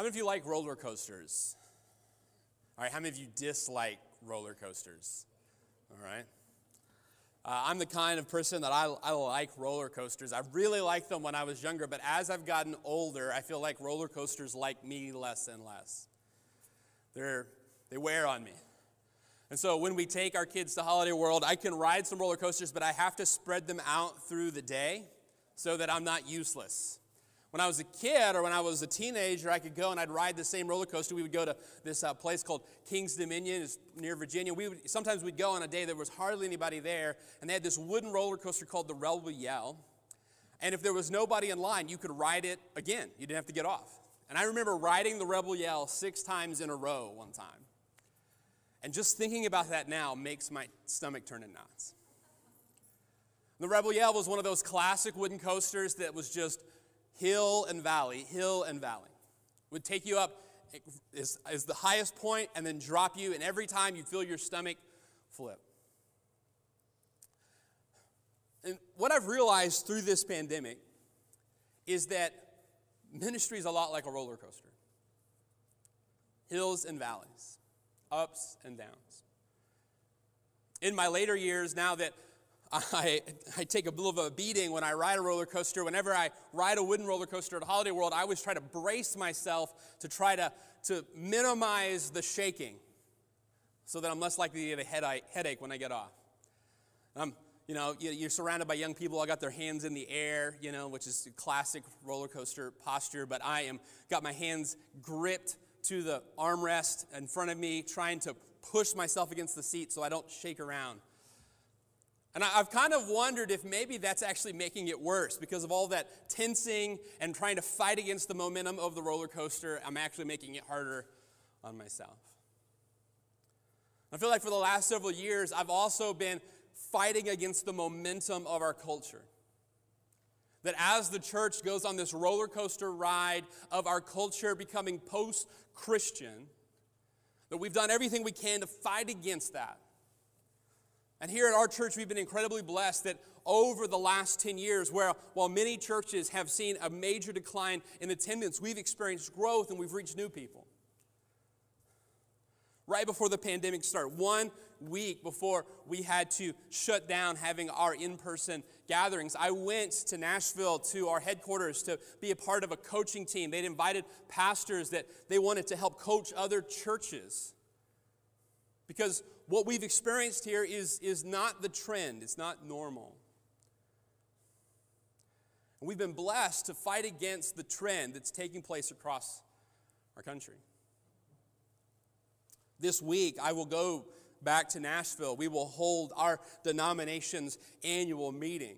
How many of you like roller coasters? All right, how many of you dislike roller coasters? All right. Uh, I'm the kind of person that I, I like roller coasters. I really liked them when I was younger, but as I've gotten older, I feel like roller coasters like me less and less. They're, they wear on me. And so when we take our kids to Holiday World, I can ride some roller coasters, but I have to spread them out through the day so that I'm not useless. When I was a kid or when I was a teenager, I could go and I'd ride the same roller coaster. We would go to this uh, place called King's Dominion, it's near Virginia. We would, sometimes we'd go on a day there was hardly anybody there, and they had this wooden roller coaster called the Rebel Yell. And if there was nobody in line, you could ride it again. You didn't have to get off. And I remember riding the Rebel Yell six times in a row one time. And just thinking about that now makes my stomach turn in knots. The Rebel Yell was one of those classic wooden coasters that was just hill and valley, hill and valley. Would take you up is, is the highest point and then drop you, and every time you feel your stomach flip. And what I've realized through this pandemic is that ministry is a lot like a roller coaster hills and valleys, ups and downs. In my later years, now that I, I take a little of a beating when I ride a roller coaster. Whenever I ride a wooden roller coaster at Holiday World, I always try to brace myself to try to, to minimize the shaking so that I'm less likely to get a headache when I get off. Um, you know, you're surrounded by young people. I got their hands in the air, you know, which is classic roller coaster posture. But I am got my hands gripped to the armrest in front of me, trying to push myself against the seat so I don't shake around. And I've kind of wondered if maybe that's actually making it worse because of all that tensing and trying to fight against the momentum of the roller coaster. I'm actually making it harder on myself. I feel like for the last several years, I've also been fighting against the momentum of our culture. That as the church goes on this roller coaster ride of our culture becoming post Christian, that we've done everything we can to fight against that. And here at our church, we've been incredibly blessed that over the last 10 years, where while many churches have seen a major decline in attendance, we've experienced growth and we've reached new people. Right before the pandemic started, one week before we had to shut down having our in person gatherings, I went to Nashville to our headquarters to be a part of a coaching team. They'd invited pastors that they wanted to help coach other churches. Because what we've experienced here is, is not the trend, it's not normal. We've been blessed to fight against the trend that's taking place across our country. This week, I will go back to Nashville. We will hold our denomination's annual meeting.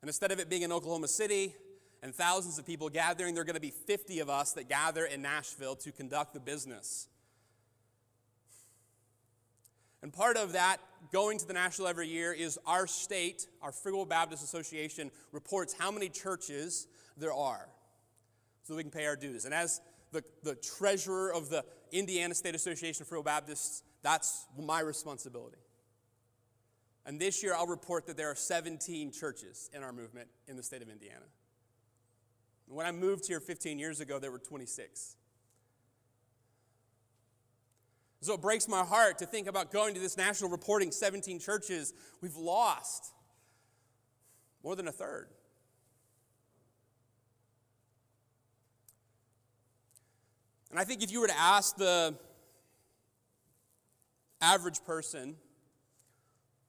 And instead of it being in Oklahoma City and thousands of people gathering, there are going to be 50 of us that gather in Nashville to conduct the business and part of that going to the national every year is our state, our Free Baptist Association, reports how many churches there are so we can pay our dues. And as the, the treasurer of the Indiana State Association of Free Baptists, that's my responsibility. And this year I'll report that there are 17 churches in our movement in the state of Indiana. When I moved here 15 years ago, there were 26. So it breaks my heart to think about going to this national reporting 17 churches. We've lost more than a third. And I think if you were to ask the average person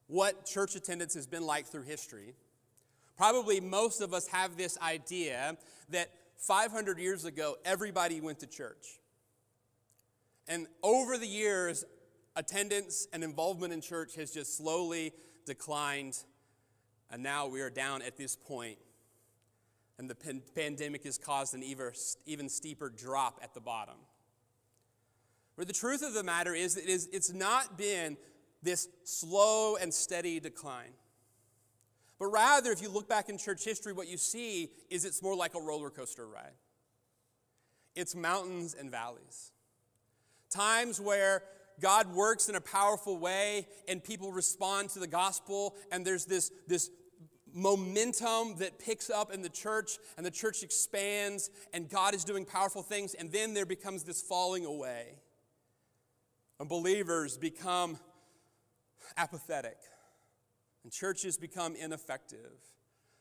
what church attendance has been like through history, probably most of us have this idea that 500 years ago, everybody went to church. And over the years, attendance and involvement in church has just slowly declined. And now we are down at this point, And the pan- pandemic has caused an even, even steeper drop at the bottom. But the truth of the matter is, it is it's not been this slow and steady decline. But rather, if you look back in church history, what you see is it's more like a roller coaster ride. It's mountains and valleys. Times where God works in a powerful way and people respond to the gospel, and there's this, this momentum that picks up in the church and the church expands and God is doing powerful things, and then there becomes this falling away. And believers become apathetic, and churches become ineffective,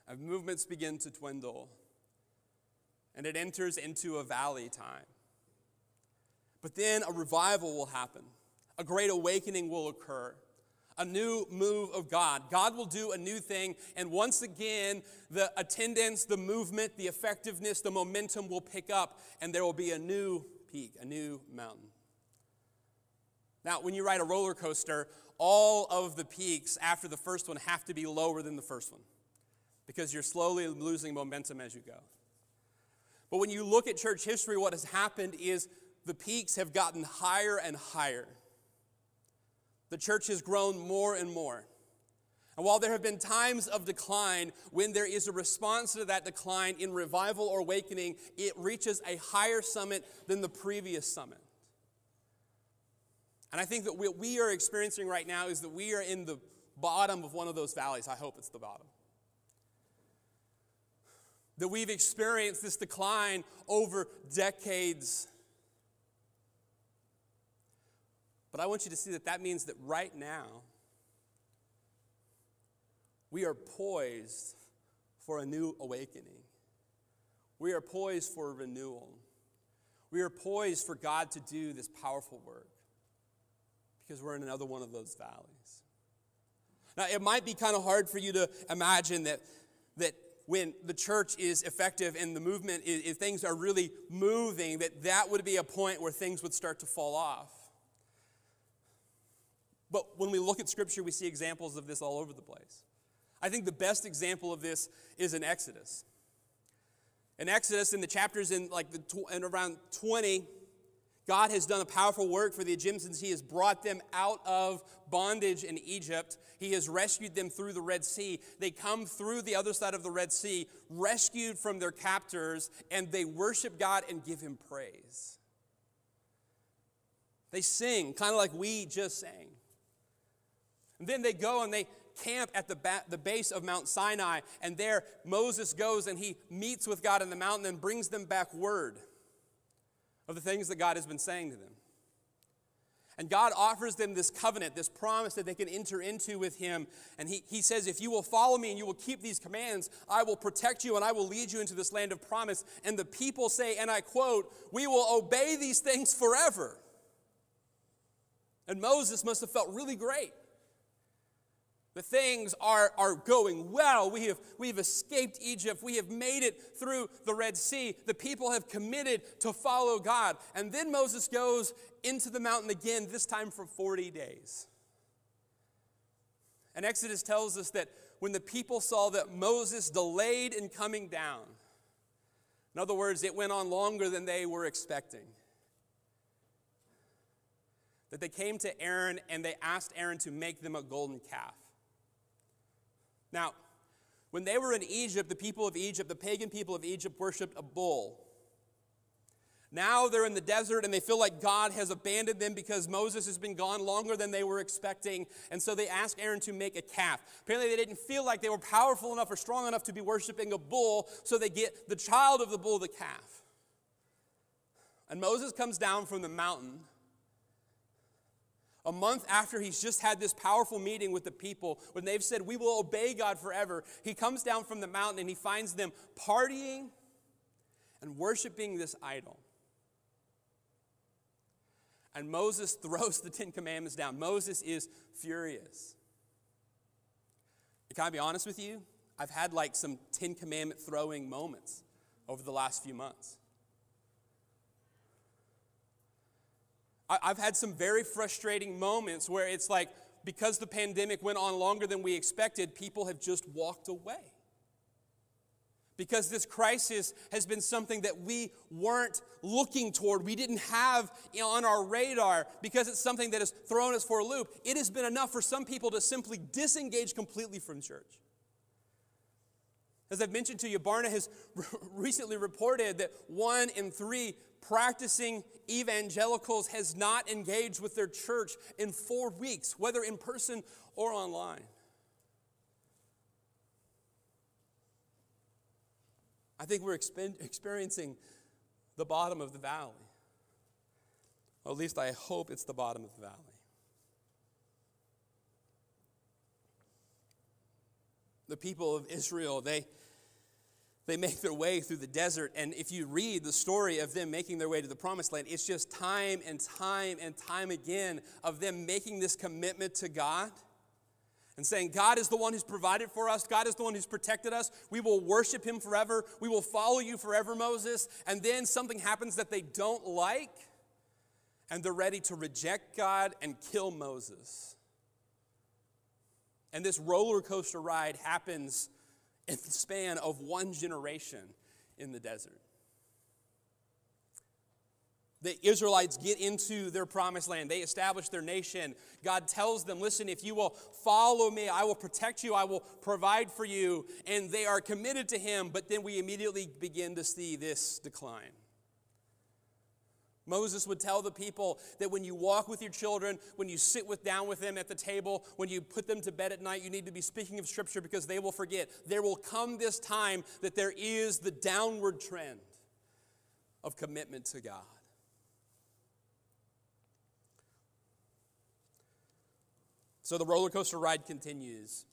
and movements begin to dwindle, and it enters into a valley time. But then a revival will happen, a great awakening will occur a new move of God. God will do a new thing, and once again, the attendance, the movement, the effectiveness, the momentum will pick up, and there will be a new peak, a new mountain. Now, when you ride a roller coaster, all of the peaks after the first one have to be lower than the first one because you're slowly losing momentum as you go. But when you look at church history, what has happened is the peaks have gotten higher and higher. The church has grown more and more. And while there have been times of decline, when there is a response to that decline in revival or awakening, it reaches a higher summit than the previous summit. And I think that what we are experiencing right now is that we are in the bottom of one of those valleys. I hope it's the bottom. That we've experienced this decline over decades But I want you to see that that means that right now, we are poised for a new awakening. We are poised for renewal. We are poised for God to do this powerful work because we're in another one of those valleys. Now, it might be kind of hard for you to imagine that, that when the church is effective and the movement, if things are really moving, that that would be a point where things would start to fall off. But when we look at Scripture, we see examples of this all over the place. I think the best example of this is in Exodus. In Exodus, in the chapters in like the in around 20, God has done a powerful work for the Egyptians. He has brought them out of bondage in Egypt. He has rescued them through the Red Sea. They come through the other side of the Red Sea, rescued from their captors, and they worship God and give Him praise. They sing, kind of like we just sang. And then they go and they camp at the, ba- the base of Mount Sinai, and there Moses goes and he meets with God in the mountain and brings them back word of the things that God has been saying to them. And God offers them this covenant, this promise that they can enter into with Him. And he, he says, If you will follow me and you will keep these commands, I will protect you and I will lead you into this land of promise. And the people say, and I quote, We will obey these things forever. And Moses must have felt really great the things are, are going well. We have, we have escaped Egypt. We have made it through the Red Sea. The people have committed to follow God. And then Moses goes into the mountain again, this time for 40 days. And Exodus tells us that when the people saw that Moses delayed in coming down, in other words, it went on longer than they were expecting, that they came to Aaron and they asked Aaron to make them a golden calf. Now, when they were in Egypt, the people of Egypt, the pagan people of Egypt, worshiped a bull. Now they're in the desert and they feel like God has abandoned them because Moses has been gone longer than they were expecting. And so they ask Aaron to make a calf. Apparently, they didn't feel like they were powerful enough or strong enough to be worshiping a bull, so they get the child of the bull, the calf. And Moses comes down from the mountain a month after he's just had this powerful meeting with the people, when they've said, We will obey God forever, he comes down from the mountain and he finds them partying and worshiping this idol. And Moses throws the Ten Commandments down. Moses is furious. Can I be honest with you? I've had like some Ten Commandment throwing moments over the last few months. I've had some very frustrating moments where it's like, because the pandemic went on longer than we expected, people have just walked away. Because this crisis has been something that we weren't looking toward, we didn't have on our radar, because it's something that has thrown us for a loop. It has been enough for some people to simply disengage completely from church. As I've mentioned to you, Barna has recently reported that one in three practicing evangelicals has not engaged with their church in four weeks, whether in person or online. I think we're experiencing the bottom of the valley. Or at least I hope it's the bottom of the valley. The people of Israel, they, they make their way through the desert. And if you read the story of them making their way to the promised land, it's just time and time and time again of them making this commitment to God and saying, God is the one who's provided for us. God is the one who's protected us. We will worship him forever. We will follow you forever, Moses. And then something happens that they don't like, and they're ready to reject God and kill Moses. And this roller coaster ride happens in the span of one generation in the desert the Israelites get into their promised land. They establish their nation. God tells them, Listen, if you will follow me, I will protect you, I will provide for you. And they are committed to Him, but then we immediately begin to see this decline. Moses would tell the people that when you walk with your children, when you sit with down with them at the table, when you put them to bed at night, you need to be speaking of scripture because they will forget. There will come this time that there is the downward trend of commitment to God. So the roller coaster ride continues.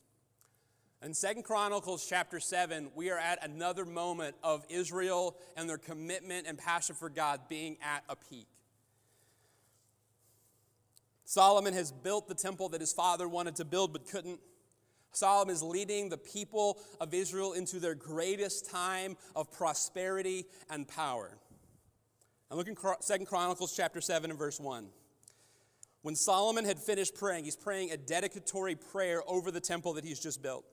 In Second Chronicles chapter 7, we are at another moment of Israel and their commitment and passion for God being at a peak. Solomon has built the temple that his father wanted to build but couldn't. Solomon is leading the people of Israel into their greatest time of prosperity and power. And look in Second Chronicles chapter 7 and verse 1. When Solomon had finished praying, he's praying a dedicatory prayer over the temple that he's just built.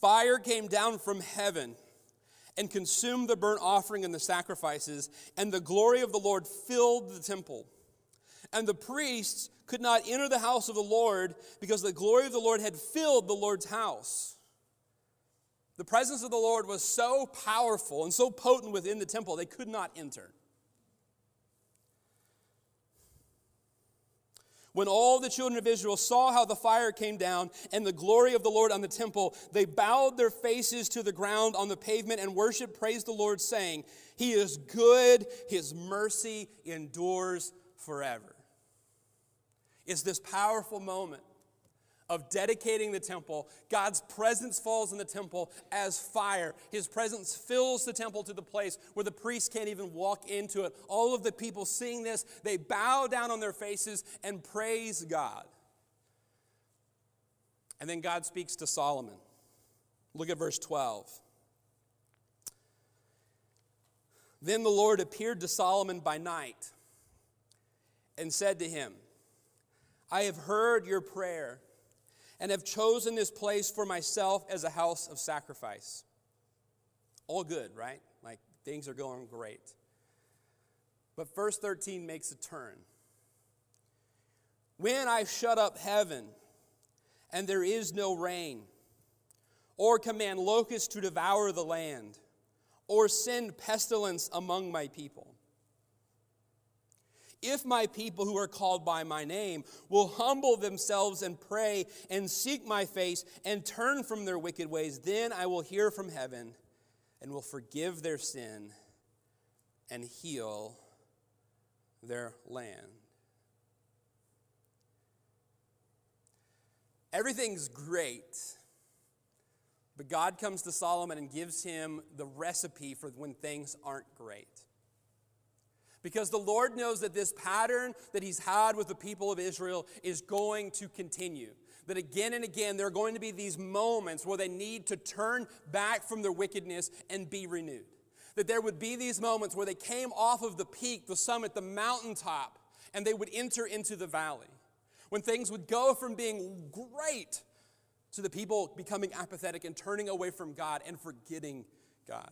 Fire came down from heaven and consumed the burnt offering and the sacrifices, and the glory of the Lord filled the temple. And the priests could not enter the house of the Lord because the glory of the Lord had filled the Lord's house. The presence of the Lord was so powerful and so potent within the temple, they could not enter. When all the children of Israel saw how the fire came down and the glory of the Lord on the temple, they bowed their faces to the ground on the pavement and worshiped, praised the Lord, saying, He is good, His mercy endures forever. It's this powerful moment of dedicating the temple, God's presence falls in the temple as fire. His presence fills the temple to the place where the priests can't even walk into it. All of the people seeing this, they bow down on their faces and praise God. And then God speaks to Solomon. Look at verse 12. Then the Lord appeared to Solomon by night and said to him, I have heard your prayer and have chosen this place for myself as a house of sacrifice. All good, right? Like things are going great. But verse 13 makes a turn. When I shut up heaven and there is no rain, or command locusts to devour the land, or send pestilence among my people, if my people who are called by my name will humble themselves and pray and seek my face and turn from their wicked ways, then I will hear from heaven and will forgive their sin and heal their land. Everything's great, but God comes to Solomon and gives him the recipe for when things aren't great. Because the Lord knows that this pattern that He's had with the people of Israel is going to continue. That again and again, there are going to be these moments where they need to turn back from their wickedness and be renewed. That there would be these moments where they came off of the peak, the summit, the mountaintop, and they would enter into the valley. When things would go from being great to the people becoming apathetic and turning away from God and forgetting God.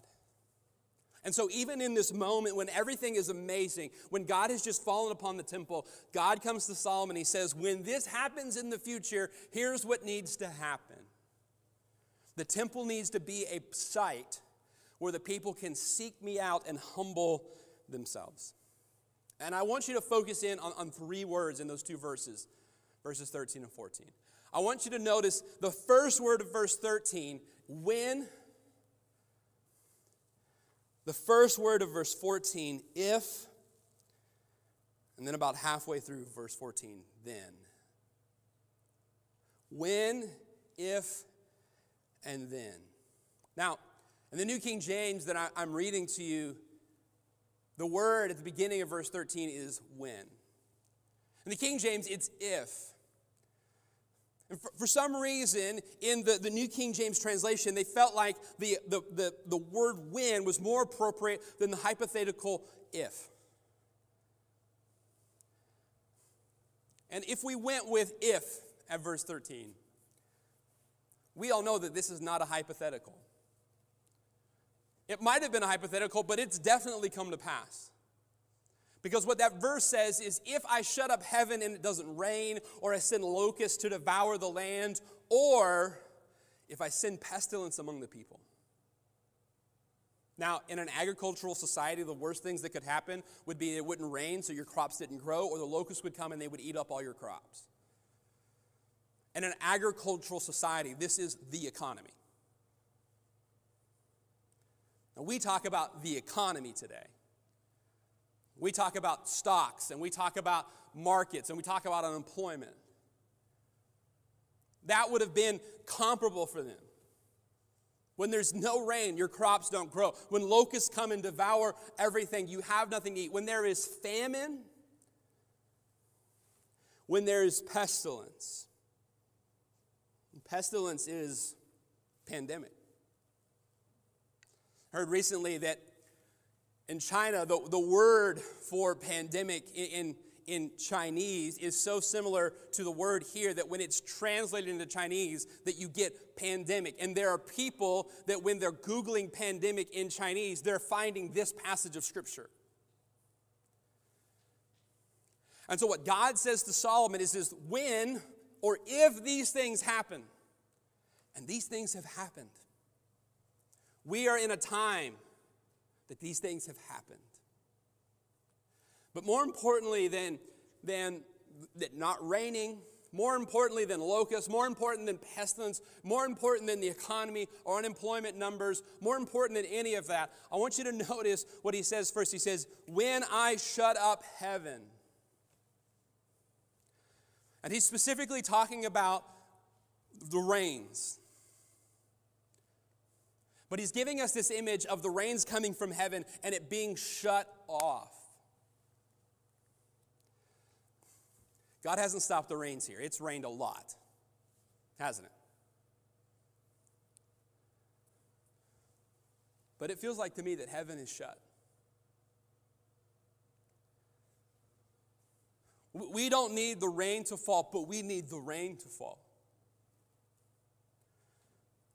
And so, even in this moment when everything is amazing, when God has just fallen upon the temple, God comes to Solomon. He says, When this happens in the future, here's what needs to happen the temple needs to be a site where the people can seek me out and humble themselves. And I want you to focus in on, on three words in those two verses, verses 13 and 14. I want you to notice the first word of verse 13 when The first word of verse 14, if, and then about halfway through verse 14, then. When, if, and then. Now, in the New King James that I, am reading to you, the word at the beginning of verse 13 is when. In the King James, it's if. And for, for some reason, in the, the New King James translation, they felt like the, the, the, the word when was more appropriate than the hypothetical if. And if we went with if at verse 13, we all know that this is not a hypothetical. It might have been a hypothetical, but it's definitely come to pass. Because what that verse says is if I shut up heaven and it doesn't rain, or I send locusts to devour the land, or if I send pestilence among the people. Now, in an agricultural society, the worst things that could happen would be it wouldn't rain, so your crops didn't grow, or the locusts would come and they would eat up all your crops. In an agricultural society, this is the economy. Now, we talk about the economy today. We talk about stocks and we talk about markets and we talk about unemployment. That would have been comparable for them. When there's no rain, your crops don't grow. When locusts come and devour everything, you have nothing to eat. When there is famine, when there is pestilence, pestilence is pandemic. Heard recently that in China, the, the word for pandemic in, in, in Chinese is so similar to the word here that when it's translated into Chinese, that you get pandemic. And there are people that when they're Googling pandemic in Chinese, they're finding this passage of Scripture. And so, what God says to Solomon is, is when or if these things happen, and these things have happened, we are in a time that these things have happened. But more importantly than, than that not raining, more importantly than locusts, more important than pestilence, more important than the economy or unemployment numbers, more important than any of that, I want you to notice what he says first. He says, When I shut up heaven. And he's specifically talking about the rains. But he's giving us this image of the rains coming from heaven and it being shut off. God hasn't stopped the rains here. It's rained a lot, hasn't it? But it feels like to me that heaven is shut. We don't need the rain to fall, but we need the rain to fall.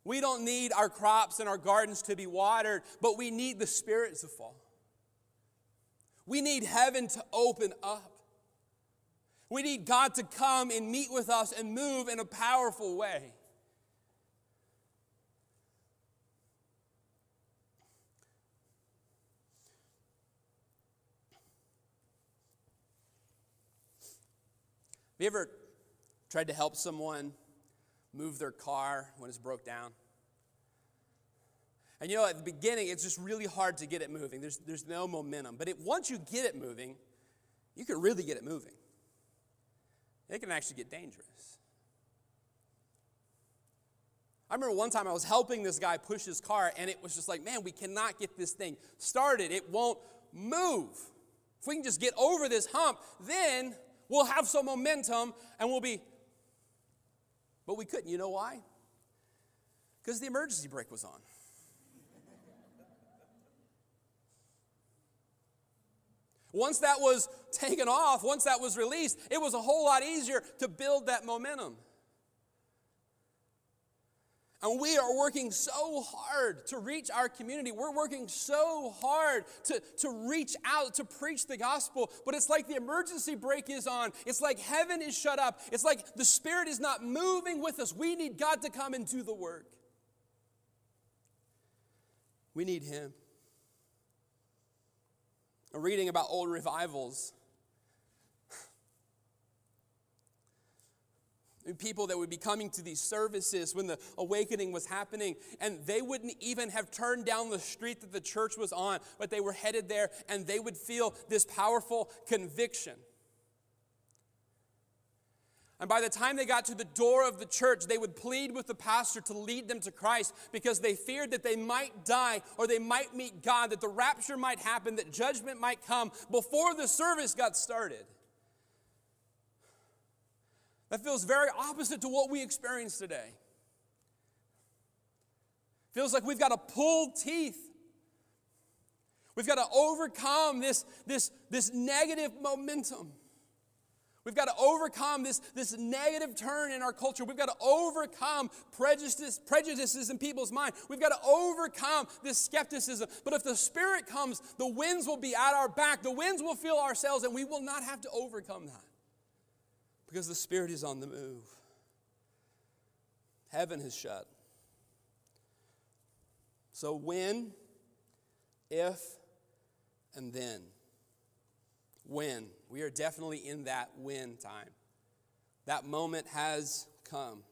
We don't need our crops and our gardens to be watered, but we need the Spirit to fall. We need heaven to open up. We need God to come and meet with us and move in a powerful way. Have you ever tried to help someone move their car when it's broke down. And you know, at the beginning, it's just really hard to get it moving. There's, there's no momentum. But it, once you get it moving, you can really get it moving. It can actually get dangerous. I remember one time I was helping this guy push his car, and it was just like, man, we cannot get this thing started. It won't move. If we can just get over this hump, then we'll have some momentum and we'll be but we couldn't. You know why? Because the emergency brake was on. Once that was taken off, once that was released, it was a whole lot easier to build that momentum. And we are working so hard to reach our community. We're working so hard to, to reach out, to preach the gospel. But it's like the emergency brake is on. It's like heaven is shut up. It's like the Spirit is not moving with us. We need God to come and do the work. We need Him. I'm reading about old revivals people that would be coming to these services when the awakening was happening, and they wouldn't even have turned down the street that the church was on, but they were headed there, and they would feel this powerful conviction. And by the time they got to the door of the church, they would plead with the pastor to lead them to Christ because they feared that they might die or they might meet God, that the rapture might happen, that judgment might come before the service got started. That feels very opposite to what we experience today. Feels like we've got to pull teeth. We've got to overcome this, this, this negative momentum. We've got to overcome this, this negative turn in our culture. We've got to overcome prejudices, prejudices in people's mind. We've got to overcome this skepticism. But if the Spirit comes, the winds will be at our back. The winds will fill ourselves, and we will not have to overcome that because the Spirit is on the move. Heaven has shut. So, when, if, and then. When. We are definitely in that when time. That moment has come.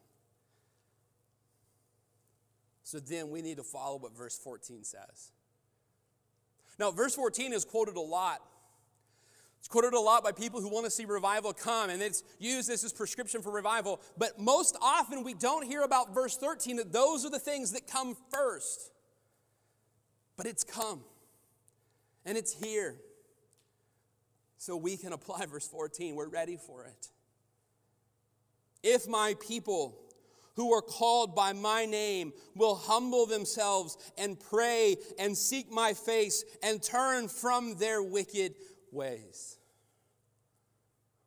So then we need to follow what verse 14 says. Now, verse 14 is quoted a lot it's quoted a lot by people who want to see revival come, and it's used as this prescription for revival. But most often we don't hear about verse 13 that those are the things that come first. But it's come, and it's here. So we can apply verse 14. We're ready for it. If my people who are called by my name will humble themselves and pray and seek my face and turn from their wicked ways.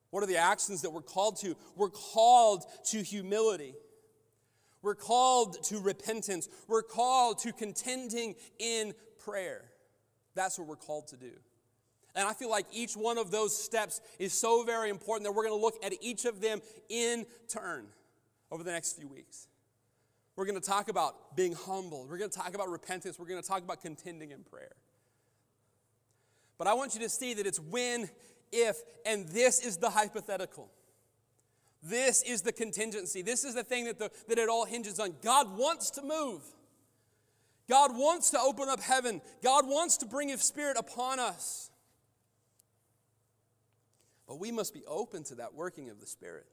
What are the actions that we're called to? We're called to humility. We're called to repentance. We're called to contending in prayer. That's what we're called to do. And I feel like each one of those steps is so very important that we're going to look at each of them in turn over the next few weeks. We're going to talk about being humble. We're going to talk about repentance. We're going to talk about contending in prayer. But I want you to see that it's when, if, and this is the hypothetical. This is the contingency. This is the thing that, the, that it all hinges on. God wants to move. God wants to open up heaven. God wants to bring His Spirit upon us. But we must be open to that working of the Spirit.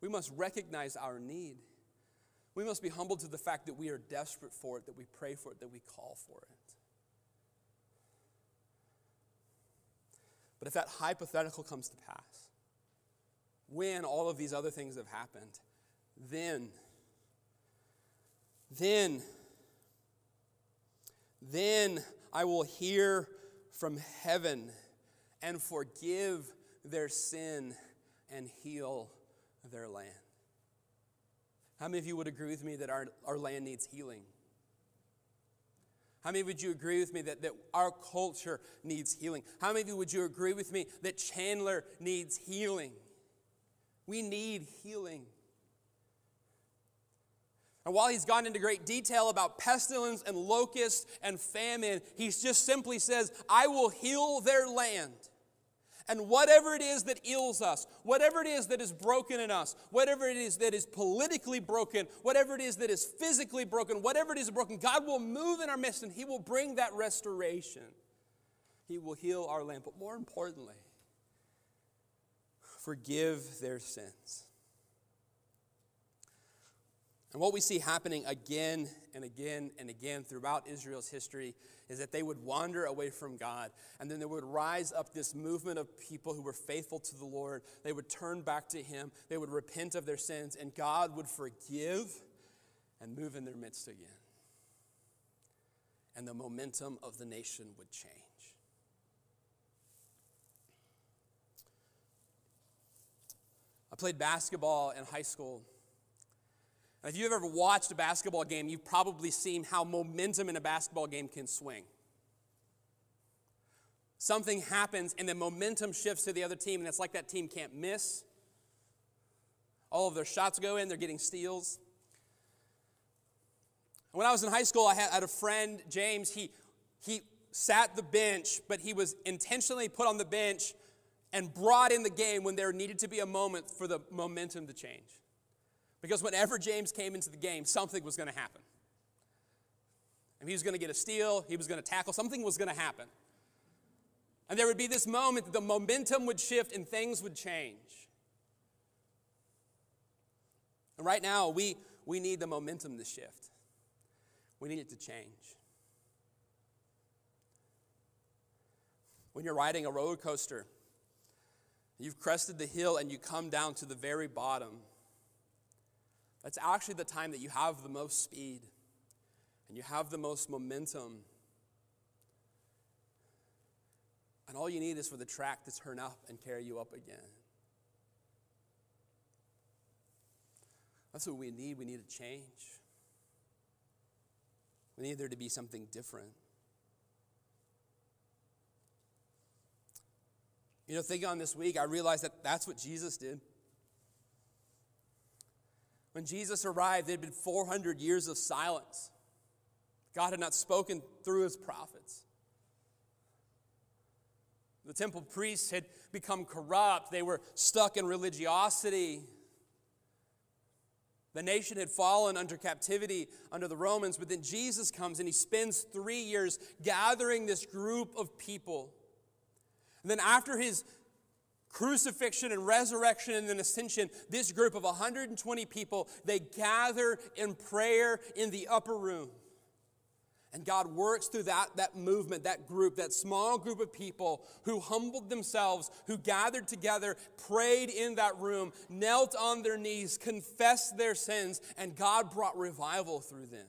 We must recognize our need. We must be humble to the fact that we are desperate for it, that we pray for it, that we call for it. But if that hypothetical comes to pass, when all of these other things have happened, then, then, then I will hear from heaven and forgive their sin and heal their land. How many of you would agree with me that our, our land needs healing? How many would you agree with me that, that our culture needs healing? How many of you would you agree with me that Chandler needs healing? We need healing. And while he's gone into great detail about pestilence and locust and famine, he just simply says, I will heal their land. And whatever it is that ills us, whatever it is that is broken in us, whatever it is that is politically broken, whatever it is that is physically broken, whatever it is broken, God will move in our midst and He will bring that restoration. He will heal our land. But more importantly, forgive their sins. And what we see happening again and again and again throughout Israel's history is that they would wander away from God. And then there would rise up this movement of people who were faithful to the Lord. They would turn back to Him, they would repent of their sins, and God would forgive and move in their midst again. And the momentum of the nation would change. I played basketball in high school. If you've ever watched a basketball game, you've probably seen how momentum in a basketball game can swing. Something happens and the momentum shifts to the other team, and it's like that team can't miss. All of their shots go in, they're getting steals. When I was in high school, I had, a friend, James. He, he sat the bench, but he was intentionally put on the bench and brought in the game when there needed to be a moment for the momentum to change. Because whenever James came into the game, something was going to happen. And he was going to get a steal, he was going to tackle, something was going to happen. And there would be this moment that the momentum would shift and things would change. And right now, we, we need the momentum to shift. We need it to change. When you're riding a roller coaster, you've crested the hill and you come down to the very bottom. That's actually the time that you have the most speed and you have the most momentum. And all you need is for the track to turn up and carry you up again. That's what we need. We need a change. We need there to be something different. You know, thinking on this week, I realized that that's what Jesus did. When Jesus arrived, there had been 400 years of silence. God had not spoken through his prophets. The temple priests had become corrupt, they were stuck in religiosity. The nation had fallen under captivity under the Romans, but then Jesus comes and he spends three years gathering this group of people. And then, after his crucifixion and resurrection and then ascension, this group of 120 people, they gather in prayer in the upper room. And God works through that, that movement, that group, that small group of people who humbled themselves, who gathered together, prayed in that room, knelt on their knees, confessed their sins, and God brought revival through them.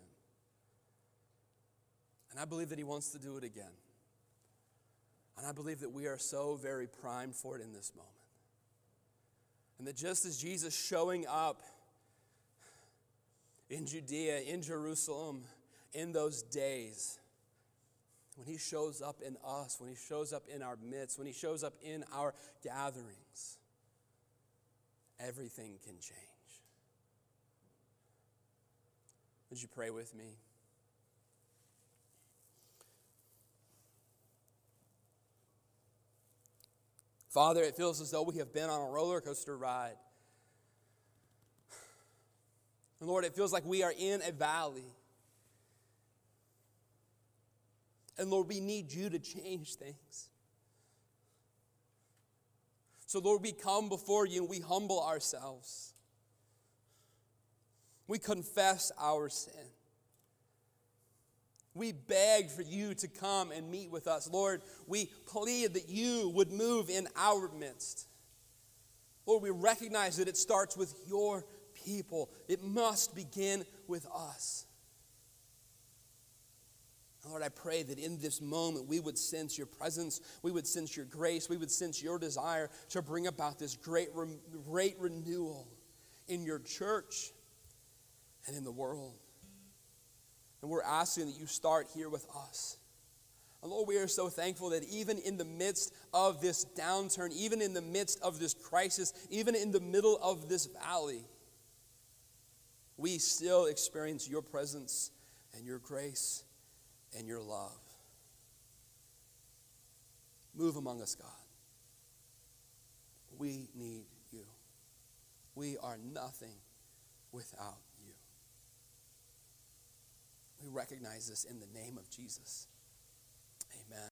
And I believe that He wants to do it again. And I believe that we are so very primed for it in this moment. And that just as Jesus showing up in Judea, in Jerusalem, in those days, when He shows up in us, when He shows up in our midst, when He shows up in our gatherings, everything can change. Would you pray with me? Father, it feels as though we have been on a roller coaster ride. And Lord, it feels like we are in a valley. And Lord, we need you to change things. So, Lord, we come before you and we humble ourselves. We confess our sin. We beg for you to come and meet with us. Lord, we plead that you would move in our midst. Lord, we recognize that it starts with your people, it must begin with us. Lord, I pray that in this moment we would sense your presence, we would sense your grace, we would sense your desire to bring about this great, great renewal in your church and in the world. And we're asking that you start here with us. And Lord, we are so thankful that even in the midst of this downturn, even in the midst of this crisis, even in the middle of this valley, we still experience your presence and your grace and your love. Move among us, God. We need you. We are nothing without. We recognize this in the name of Jesus. Amen.